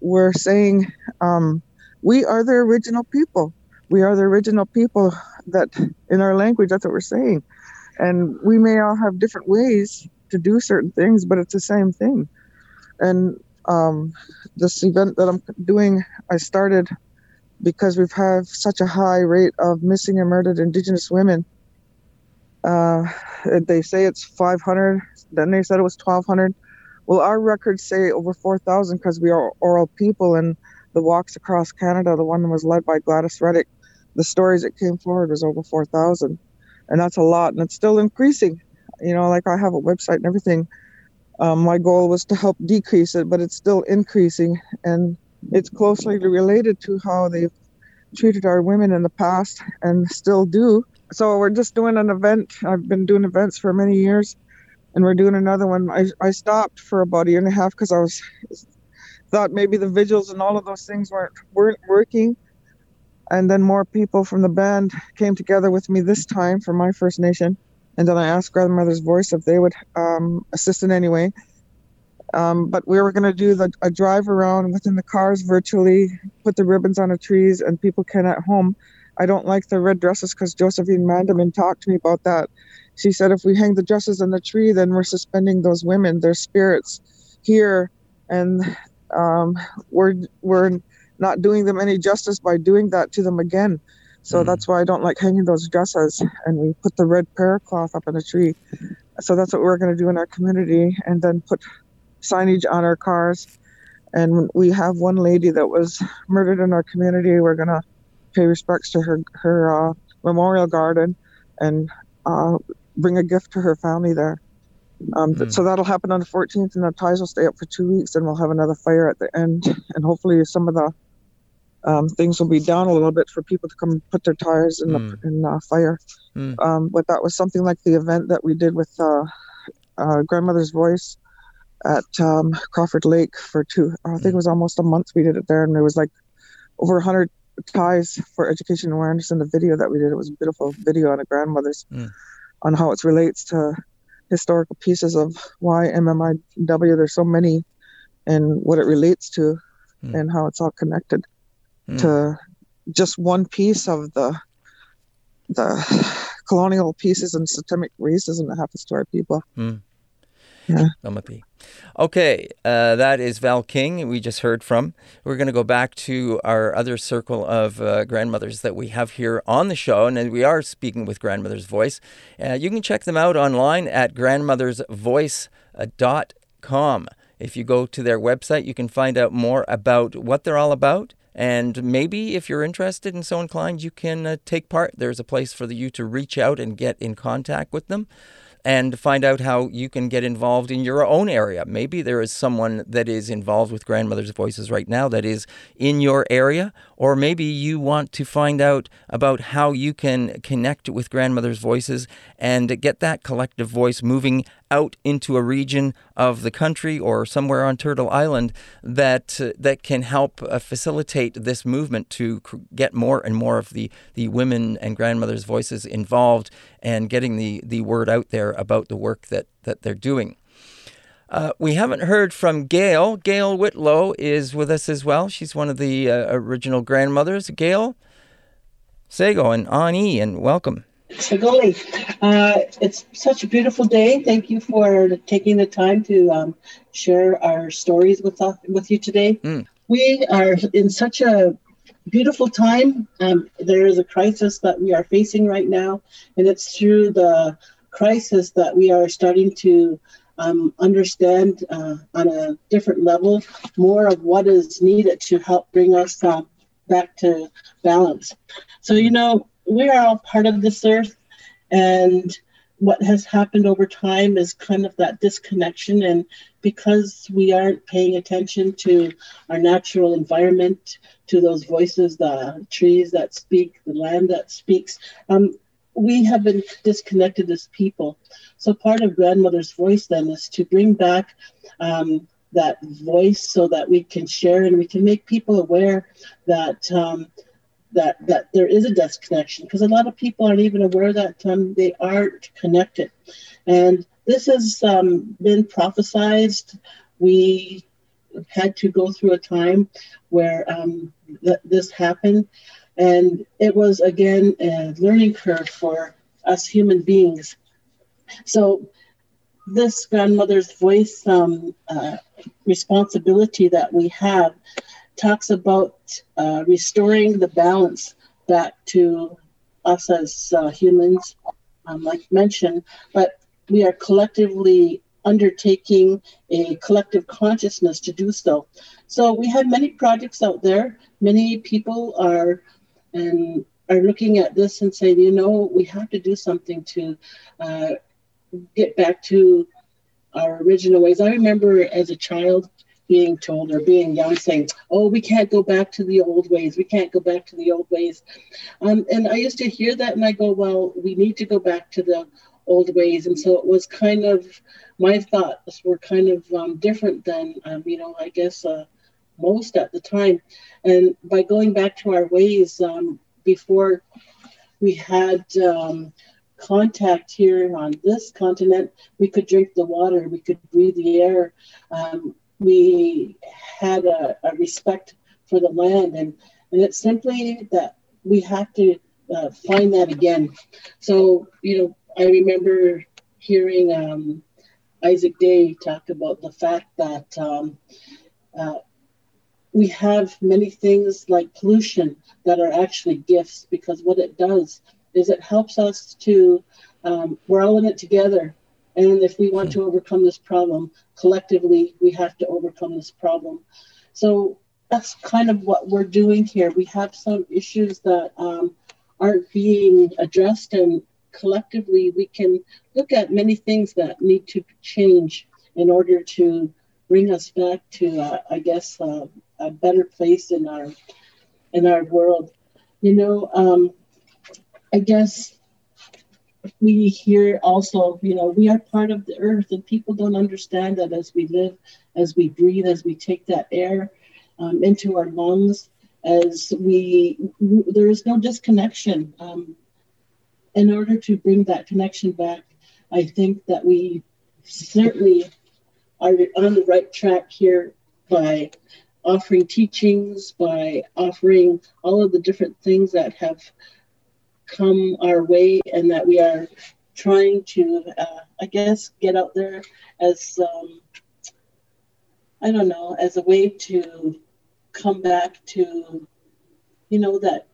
[SPEAKER 10] we're saying um, we are the original people. We are the original people that in our language, that's what we're saying. And we may all have different ways to do certain things, but it's the same thing. And um, this event that I'm doing, I started because we've had such a high rate of missing and murdered Indigenous women. Uh, they say it's 500, then they said it was 1,200. Well, our records say over 4,000 because we are oral people, and the walks across Canada, the one that was led by Gladys Radek, the stories that came forward was over 4,000. And that's a lot, and it's still increasing. You know, like I have a website and everything. Um, my goal was to help decrease it, but it's still increasing. And it's closely related to how they've treated our women in the past and still do. So we're just doing an event. I've been doing events for many years, and we're doing another one. I, I stopped for about a year and a half because I was thought maybe the vigils and all of those things weren't weren't working. And then more people from the band came together with me this time for my First Nation. And then I asked Grandmother's Voice if they would um, assist in any way. Um, but we were going to do the, a drive around within the cars virtually, put the ribbons on the trees, and people can at home. I don't like the red dresses because Josephine Mandamin talked to me about that. She said if we hang the dresses on the tree, then we're suspending those women, their spirits here, and um, we're we're not doing them any justice by doing that to them again. So mm that's why I don't like hanging those dresses. And we put the red prayer cloth up in a tree. So that's what we're going to do in our community, and then put signage on our cars. And we have one lady that was murdered in our community. We're going to pay respects to her her uh, memorial garden and uh, bring a gift to her family there. Um, mm. So that'll happen on the 14th, and the ties will stay up for two weeks, and we'll have another fire at the end. And hopefully, some of the um, things will be down a little bit for people to come put their tires in mm. the in, uh, fire. Mm. Um, but that was something like the event that we did with uh, uh, Grandmother's Voice at um, Crawford Lake for two. I think it was almost a month we did it there, and there was like over 100 ties for education awareness in the video that we did. It was a beautiful video on a grandmother's mm. on how it relates to historical pieces of why MMIW. There's so many, and what it relates to, mm. and how it's all connected mm. to just one piece of the the colonial pieces and systemic racism that happens to our people.
[SPEAKER 3] Mm. Yeah. Okay, uh, that is Val King, we just heard from. We're going to go back to our other circle of uh, grandmothers that we have here on the show, and we are speaking with Grandmother's Voice. Uh, you can check them out online at grandmothersvoice.com. If you go to their website, you can find out more about what they're all about. And maybe if you're interested and so inclined, you can uh, take part. There's a place for you to reach out and get in contact with them and find out how you can get involved in your own area. Maybe there is someone that is involved with Grandmother's Voices right now that is in your area, or maybe you want to find out about how you can connect with Grandmother's Voices and get that collective voice moving out into a region of the country or somewhere on Turtle Island that uh, that can help uh, facilitate this movement to cr- get more and more of the the women and grandmothers' voices involved and getting the the word out there about the work that that they're doing. Uh, we haven't heard from Gail. Gail Whitlow is with us as well. She's one of the uh, original grandmothers. Gail, Sego and Ani, and welcome.
[SPEAKER 6] Sagoli, uh, it's such a beautiful day. Thank you for taking the time to um, share our stories with uh, with you today. Mm. We are in such a beautiful time. Um, there is a crisis that we are facing right now, and it's through the crisis that we are starting to um, understand uh, on a different level more of what is needed to help bring us uh, back to balance. So, you know, we are all part of this earth and what has happened over time is kind of that disconnection and because we aren't paying attention to our natural environment to those voices the trees that speak the land that speaks um, we have been disconnected as people. So part of grandmother's voice then is to bring back um, that voice so that we can share and we can make people aware that um, that that there is a disconnection because a lot of people aren't even aware that um, they aren't connected, and this has um, been prophesized. We had to go through a time where um, th- this happened, and it was again a learning curve for us human beings. So, this grandmother's voice um, uh, responsibility that we have talks about uh, restoring the balance back to us as uh, humans, um, like mentioned, but we are collectively undertaking a collective consciousness to do so. So we have many projects out there. Many people are and are looking at this and saying, you know, we have to do something to uh, get back to our original ways. I remember as a child being told or being young saying, oh, we can't go back to the old ways. We can't go back to the old ways. Um, and I used to hear that and I go, well, we need to go back to the old ways. And so it was kind of, my thoughts were kind of um, different than, um, you know, I guess uh, most at the time. And by going back to our ways um, before we had um, contact here on this continent, we could drink the water, we could breathe the air. Um, we had a, a, respect for the land, and, and it's simply that we have to uh, find that again. So, you know, I remember hearing um, Isaac Day talk about the fact that um, uh, we have many things like pollution that are actually gifts because what it does is it helps us to, um, we're all in it together. And if we want to overcome this problem collectively, we have to overcome this problem. So that's kind of what we're doing here. We have some issues that um, aren't being addressed, and collectively we can look at many things that need to change in order to bring us back to, uh, I guess, uh, a better place in our in our world. You know, um, I guess we hear also, you know, we are part of the earth, and people don't understand that as we live, as we breathe, as we take that air um, into our lungs, as we, there is no disconnection. Um, in order to bring that connection back, I think that we certainly are on the right track here by offering teachings, by offering all of the different things that have come our way and that we are trying to, uh, I guess, get out there as, um, I don't know, as a way to come back to, you know, that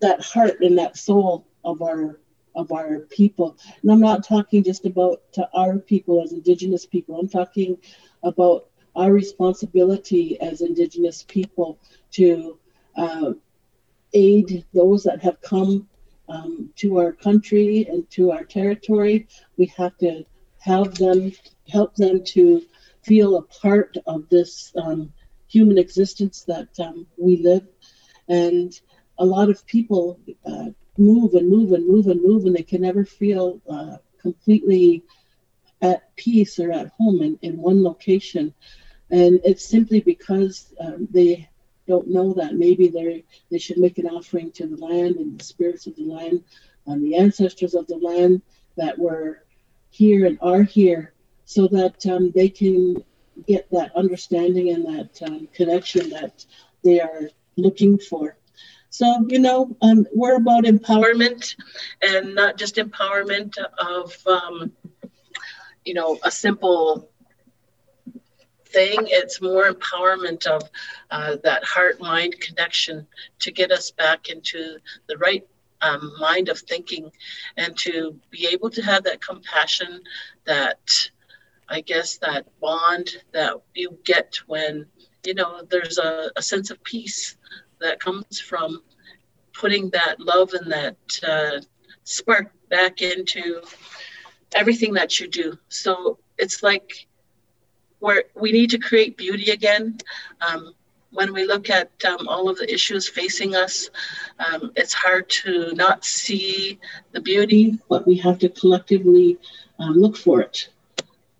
[SPEAKER 6] that heart and that soul of our of our people. And I'm not talking just about to our people as Indigenous people. I'm talking about our responsibility as Indigenous people to uh, aid those that have come um, to our country and to our territory. We have to have them help them to feel a part of this um, human existence that um, we live. And a lot of people uh, move and move and move and move, and they can never feel uh, completely at peace or at home in, in one location. And it's simply because um, they don't know that maybe they they should make an offering to the land and the spirits of the land and the ancestors of the land that were here and are here so that um, they can get that understanding and that um, connection that they are looking for. So, you know, um, we're about empowerment and not just empowerment of, um, you know, a simple thing. It's more empowerment of uh, that heart mind connection to get us back into the right um, mind of thinking and to be able to have that compassion, that I guess that bond that you get when, you know, there's a, a sense of peace that comes from putting that love and that uh, spark back into everything that you do. So it's like where we need to create beauty again. Um, when we look at um, all of the issues facing us, um, it's hard to not see the beauty, but we have to collectively um, look for it.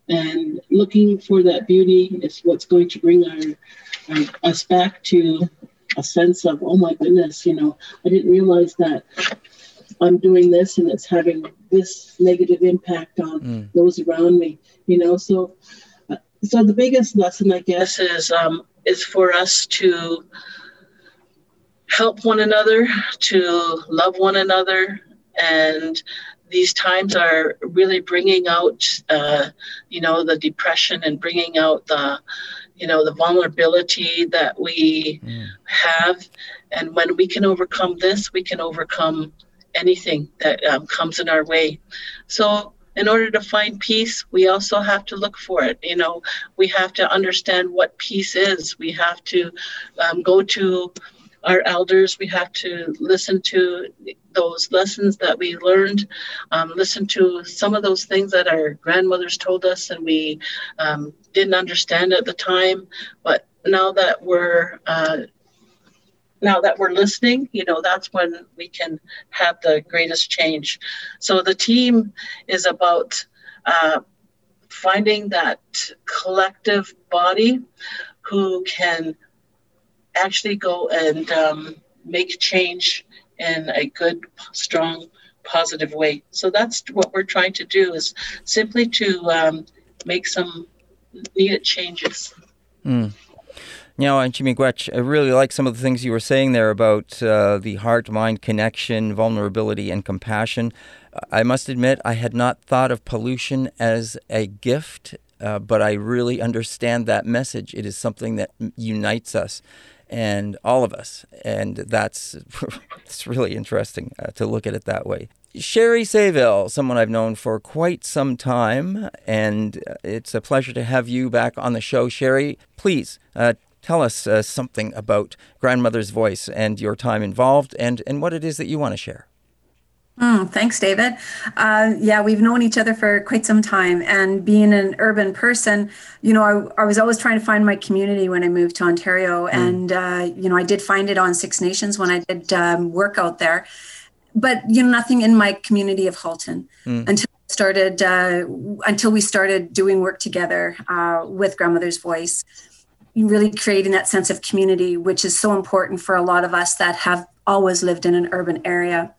[SPEAKER 6] And looking for that beauty is what's going to bring our, our us back to a sense of, oh my goodness, you know, I didn't realize that I'm doing this and it's having this negative impact on mm. those around me, you know. So, so the biggest lesson, I guess, is um, is for us to help one another, to love one another, and these times are really bringing out, uh, you know, the depression and bringing out the, you know, the vulnerability that we mm. have. And when we can overcome this, we can overcome anything that um, comes in our way. So, in order to find peace, we also have to look for it. You know, we have to understand what peace is. We have to um, go to our elders. We have to listen to those lessons that we learned, um, listen to some of those things that our grandmothers told us and we um, didn't understand at the time. But now that we're uh, now that we're listening, you know, that's when we can have the greatest change. So the team is about uh, finding that collective body who can actually go and um, make change in a good, strong, positive way. So that's what we're trying to do is simply to um, make some needed changes.
[SPEAKER 3] Mm. Now, Anchi Miigwech, I really like some of the things you were saying there about uh, the heart mind connection, vulnerability, and compassion. I must admit, I had not thought of pollution as a gift, uh, but I really understand that message. It is something that unites us and all of us. And that's *laughs* it's really interesting uh, to look at it that way. Sherry Sayville, someone I've known for quite some time, and uh, it's a pleasure to have you back on the show. Sherry, please uh, tell us uh, something about Grandmother's Voice and your time involved and, and what it is that you want to share.
[SPEAKER 9] Mm, thanks, David. Uh, yeah, we've known each other for quite some time. And being an urban person, you know, I, I was always trying to find my community when I moved to Ontario. Mm. And, uh, you know, I did find it on Six Nations when I did um, work out there. But, you know, nothing in my community of Halton mm. until started uh, until we started doing work together uh, with grandmother's voice really creating that sense of community which is so important for a lot of us that have always lived in an urban area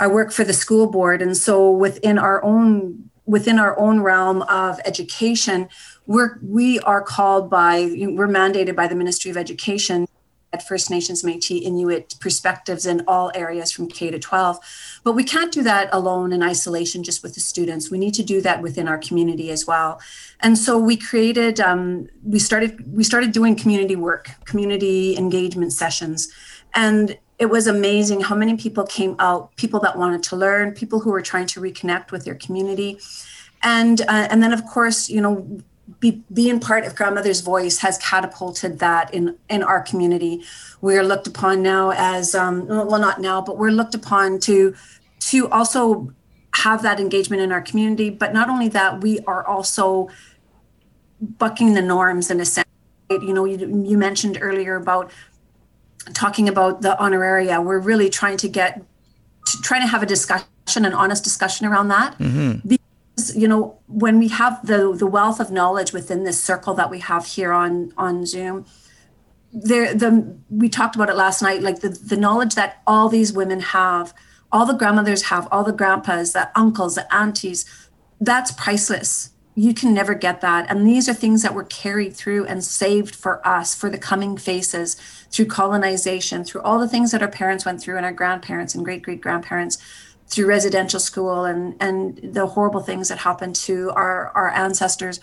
[SPEAKER 9] I work for the school board, and so within our own within our own realm of education, we're we are called by we're mandated by the Ministry of Education at First Nations, Métis, Inuit perspectives in all areas from K to 12. But we can't do that alone in isolation, just with the students. We need to do that within our community as well. And so we created, um, we started, we started doing community work, community engagement sessions, and it was amazing how many people came out people that wanted to learn people who were trying to reconnect with their community and uh, and then of course you know be, being part of grandmother's voice has catapulted that in in our community we are looked upon now as um, well not now but we're looked upon to to also have that engagement in our community but not only that we are also bucking the norms in a sense you know you, you mentioned earlier about talking about the honoraria, we're really trying to get to trying to have a discussion, an honest discussion around that. Mm-hmm. You know, when we have the the wealth of knowledge within this circle that we have here on on Zoom, there the we talked about it last night, like the the knowledge that all these women have, all the grandmothers have, all the grandpas, the uncles, the aunties, that's priceless you can never get that. And these are things that were carried through and saved for us for the coming faces through colonization, through all the things that our parents went through and our grandparents and great great grandparents through residential school and and the horrible things that happened to our our ancestors.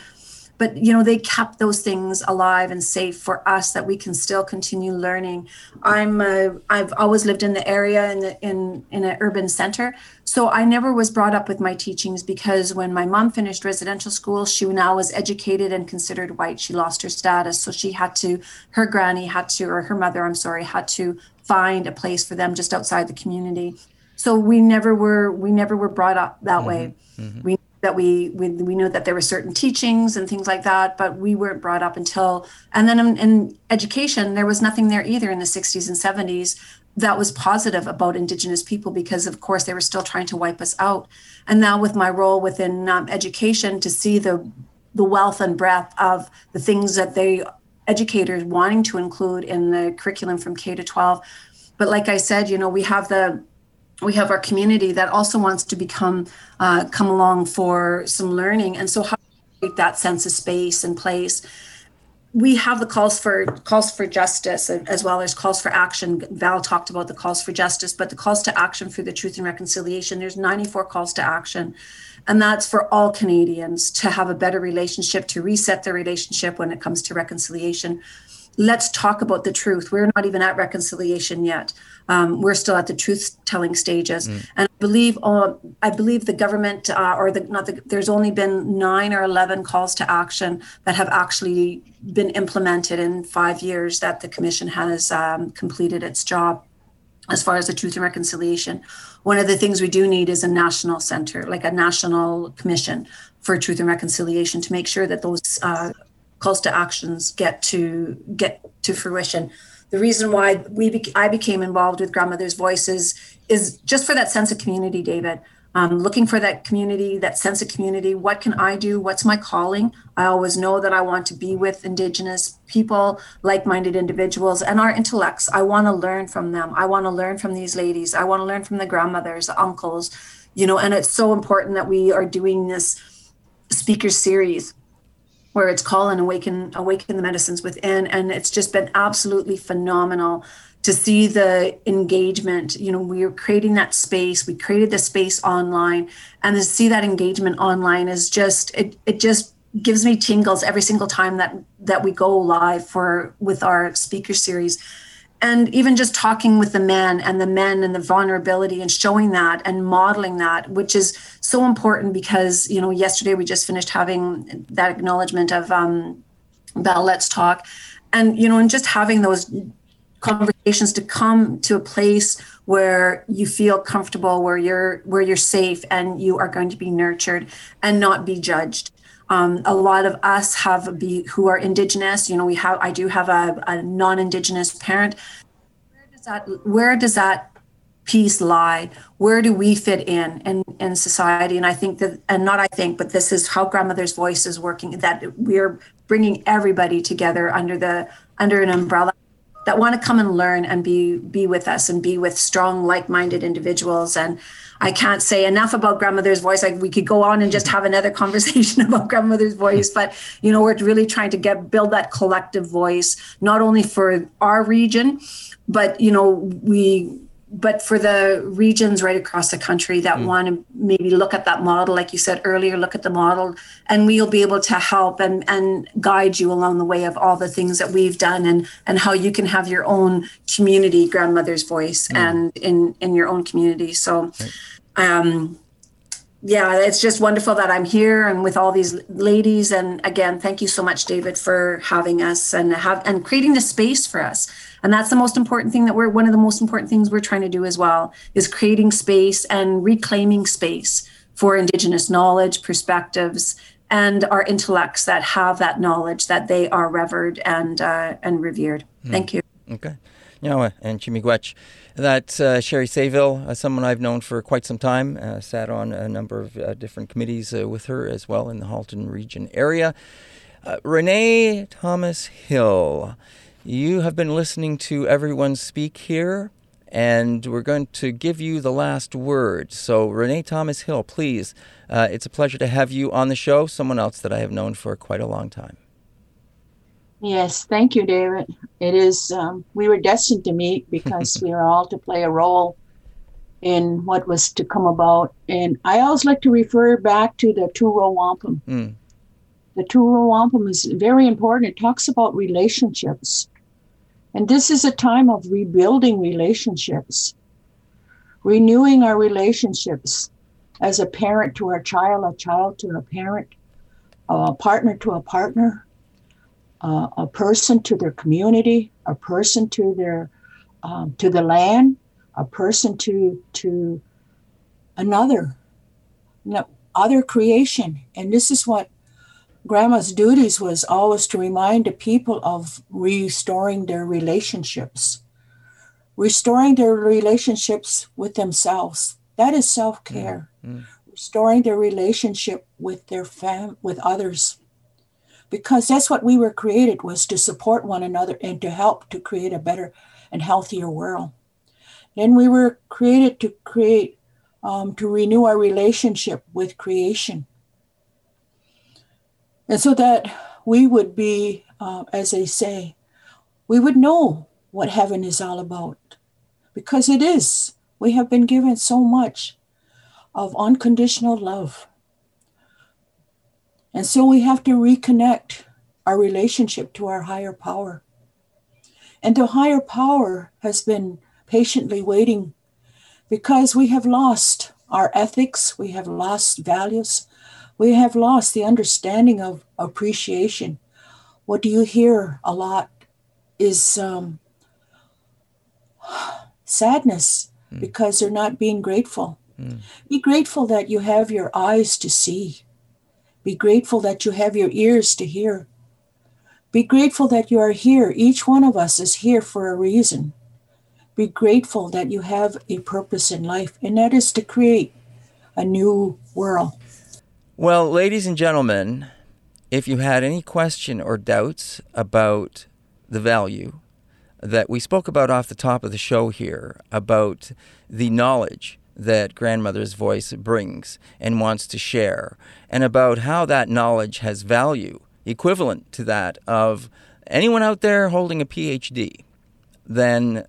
[SPEAKER 9] But you know they kept those things alive and safe for us that we can still continue learning. I'm uh, i've always lived in the area in the in in an urban center. So i never was brought up with my teachings because when my mom finished residential school she now was educated and considered white. She lost her status. So she had to her granny had to or her mother i'm sorry had to find a place for them just outside the community so we never were we never were brought up that mm-hmm. way mm-hmm. we that we, we we knew that there were certain teachings and things like that but we weren't brought up until and then in, in, education there was nothing there either in the 60s and 70s that was positive about indigenous people because of course they were still trying to wipe us out and now with my role within um, education to see the the wealth and breadth of the things that they educators wanting to include in the curriculum from K to 12. But like I said, you know, we have the we have our community that also wants to become uh, come along for some learning. And so how create that sense of space and place? We have the calls for calls for justice as well as calls for action. Val talked about the calls for justice but the calls to action for the truth and reconciliation there's 94 calls to action. And that's for all canadians to have a better relationship to reset their relationship when it comes to reconciliation let's talk about the truth we're not even at reconciliation yet um, we're still at the truth telling stages. Mm. And I believe, uh, I believe the government, uh, or the not the, there's only been nine or eleven calls to action that have actually been implemented in five years that the commission has um, completed its job. As far as the truth and reconciliation, one of the things we do need is a national center, like a national commission for truth and reconciliation, to make sure that those uh, calls to actions get to get to fruition the reason why we be- I became involved with Grandmother's Voices is just for that sense of community, David. Um, looking for that community, that sense of community. What can I do? What's my calling? I always know that I want to be with Indigenous people, like minded individuals, and our intellects. I want to learn from them. I want to learn from these ladies. I want to learn from the grandmothers, uncles, you know, and it's so important that we are doing this speaker series where it's call and awaken awaken the medicines within. And it's just been absolutely phenomenal to see the engagement. You know we are creating that space. We created the space online. And to see that engagement online is just it, it just gives me tingles every single time that that we go live for with our speaker series and even just talking with the men and the men and the vulnerability and showing that and modeling that which is so important because you know yesterday we just finished having that acknowledgement of um Bell Let's Talk. And you know and just having those conversations to come to a place where you feel comfortable where you're where you're safe and you are going to be nurtured and not be judged um, a lot of us have be who are indigenous. You know, we have I do have a, a non-indigenous parent. Where does that where does that piece lie? Where do we fit in in, in society? And I think that, and not I think, but this is how grandmother's voice is working. That we're bringing everybody together under the under an umbrella that want to come and learn and be be with us and be with strong like-minded individuals and I can't say enough about grandmother's voice. Like we could go on and just mm-hmm. have another *laughs* conversation about grandmother's voice, but you know, we're really trying to get build that collective voice, not only for our region, but you know, we but for the regions right across the country that mm. want to maybe look at that model like you said earlier look at the model and we'll be able to help and and guide you along the way of all the things that we've done and and how you can have your own community grandmother's voice mm. and in in your own community so um yeah, it's just wonderful that I'm here and with all these ladies. And again, thank you so much, David, for having us and have and creating the space for us and that's the most important thing that we're one of the most important things we're trying to do as well is creating space and reclaiming space for indigenous knowledge perspectives and our intellects that have that knowledge that they are revered and uh, and revered mm. thank you
[SPEAKER 3] okay Nyawa and Chimigwech. That uh, Sherry Sayville, uh, someone I've known for quite some time, uh, sat on a number of uh, different committees uh, with her as well in the Halton region area. Uh, Renee Thomas Hill you have been listening to everyone speak here, and we're going to give you the last word. So, Renee Thomas Hill, please, it's a pleasure to have you on the show, someone else that I have known for quite a long time.
[SPEAKER 5] Yes, thank you, David. It is, um, we were destined to meet because we are all to play a role in what was to come about. And I always like to refer back to the two row Wampum. Mm. The Row Wampum is very important. It talks about relationships. And this is a time of rebuilding relationships, renewing our relationships as a parent to our child, a child to a parent, a partner to a partner, uh, a person to their community, a person to their um, to the land, a person to to another, know, other creation. And this is what grandma's duties was always to remind the people of restoring their relationships restoring their relationships with themselves that is self-care mm-hmm. restoring their relationship with their fam with others because that's what we were created was to support one another and to help to create a better and healthier world. Then we were created to create, um, to renew our relationship with creation. And so that we would be, uh, as they say, we would know what heaven is all about because it is. We have been given so much of unconditional love. And so we have to reconnect our relationship to our higher power. And the higher power has been patiently waiting because we have lost our ethics, we have lost values, we have lost the understanding of appreciation. What do you hear a lot is um, sadness mm. because they're not being grateful. Mm. Be grateful that you have your eyes to see. Be grateful that you have your ears to hear. Be grateful that you are here. Each one of us is here for a reason. Be grateful that you have a purpose in life, and that is to create a new world.
[SPEAKER 3] Well, ladies and gentlemen, if you had any question or doubts about the value that we spoke about off the top of the show here, about the knowledge that grandmother's voice brings and wants to share, and about how that knowledge has value equivalent to that of anyone out there holding a PhD, then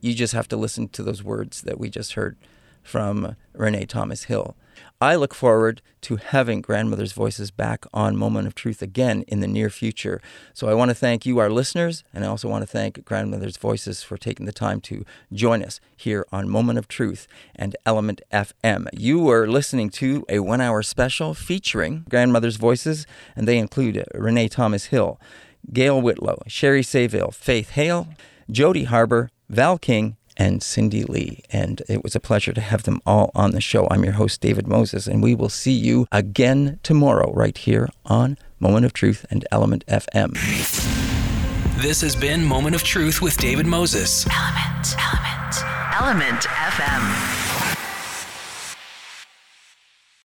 [SPEAKER 3] you just have to listen to those words that we just heard from Renee Thomas Hill. I look forward to having grandmother's voices back on Moment of Truth again in the near future. So I want to thank you, our listeners, and I also want to thank grandmother's voices for taking the time to join us here on Moment of Truth and Element FM. You are listening to a one hour special featuring grandmother's voices, and they include Renee Thomas Hill, Gail Whitlow, Sherry Sayville, Faith Hale, Jody Harbor, Val King, and Cindy Lee. And it was a pleasure to have them all on the show. I'm your host, David Moses, and we will see you again tomorrow right here on Moment of Truth and Element FM.
[SPEAKER 11] This has been Moment of Truth with David Moses.
[SPEAKER 1] Element, Element, Element FM.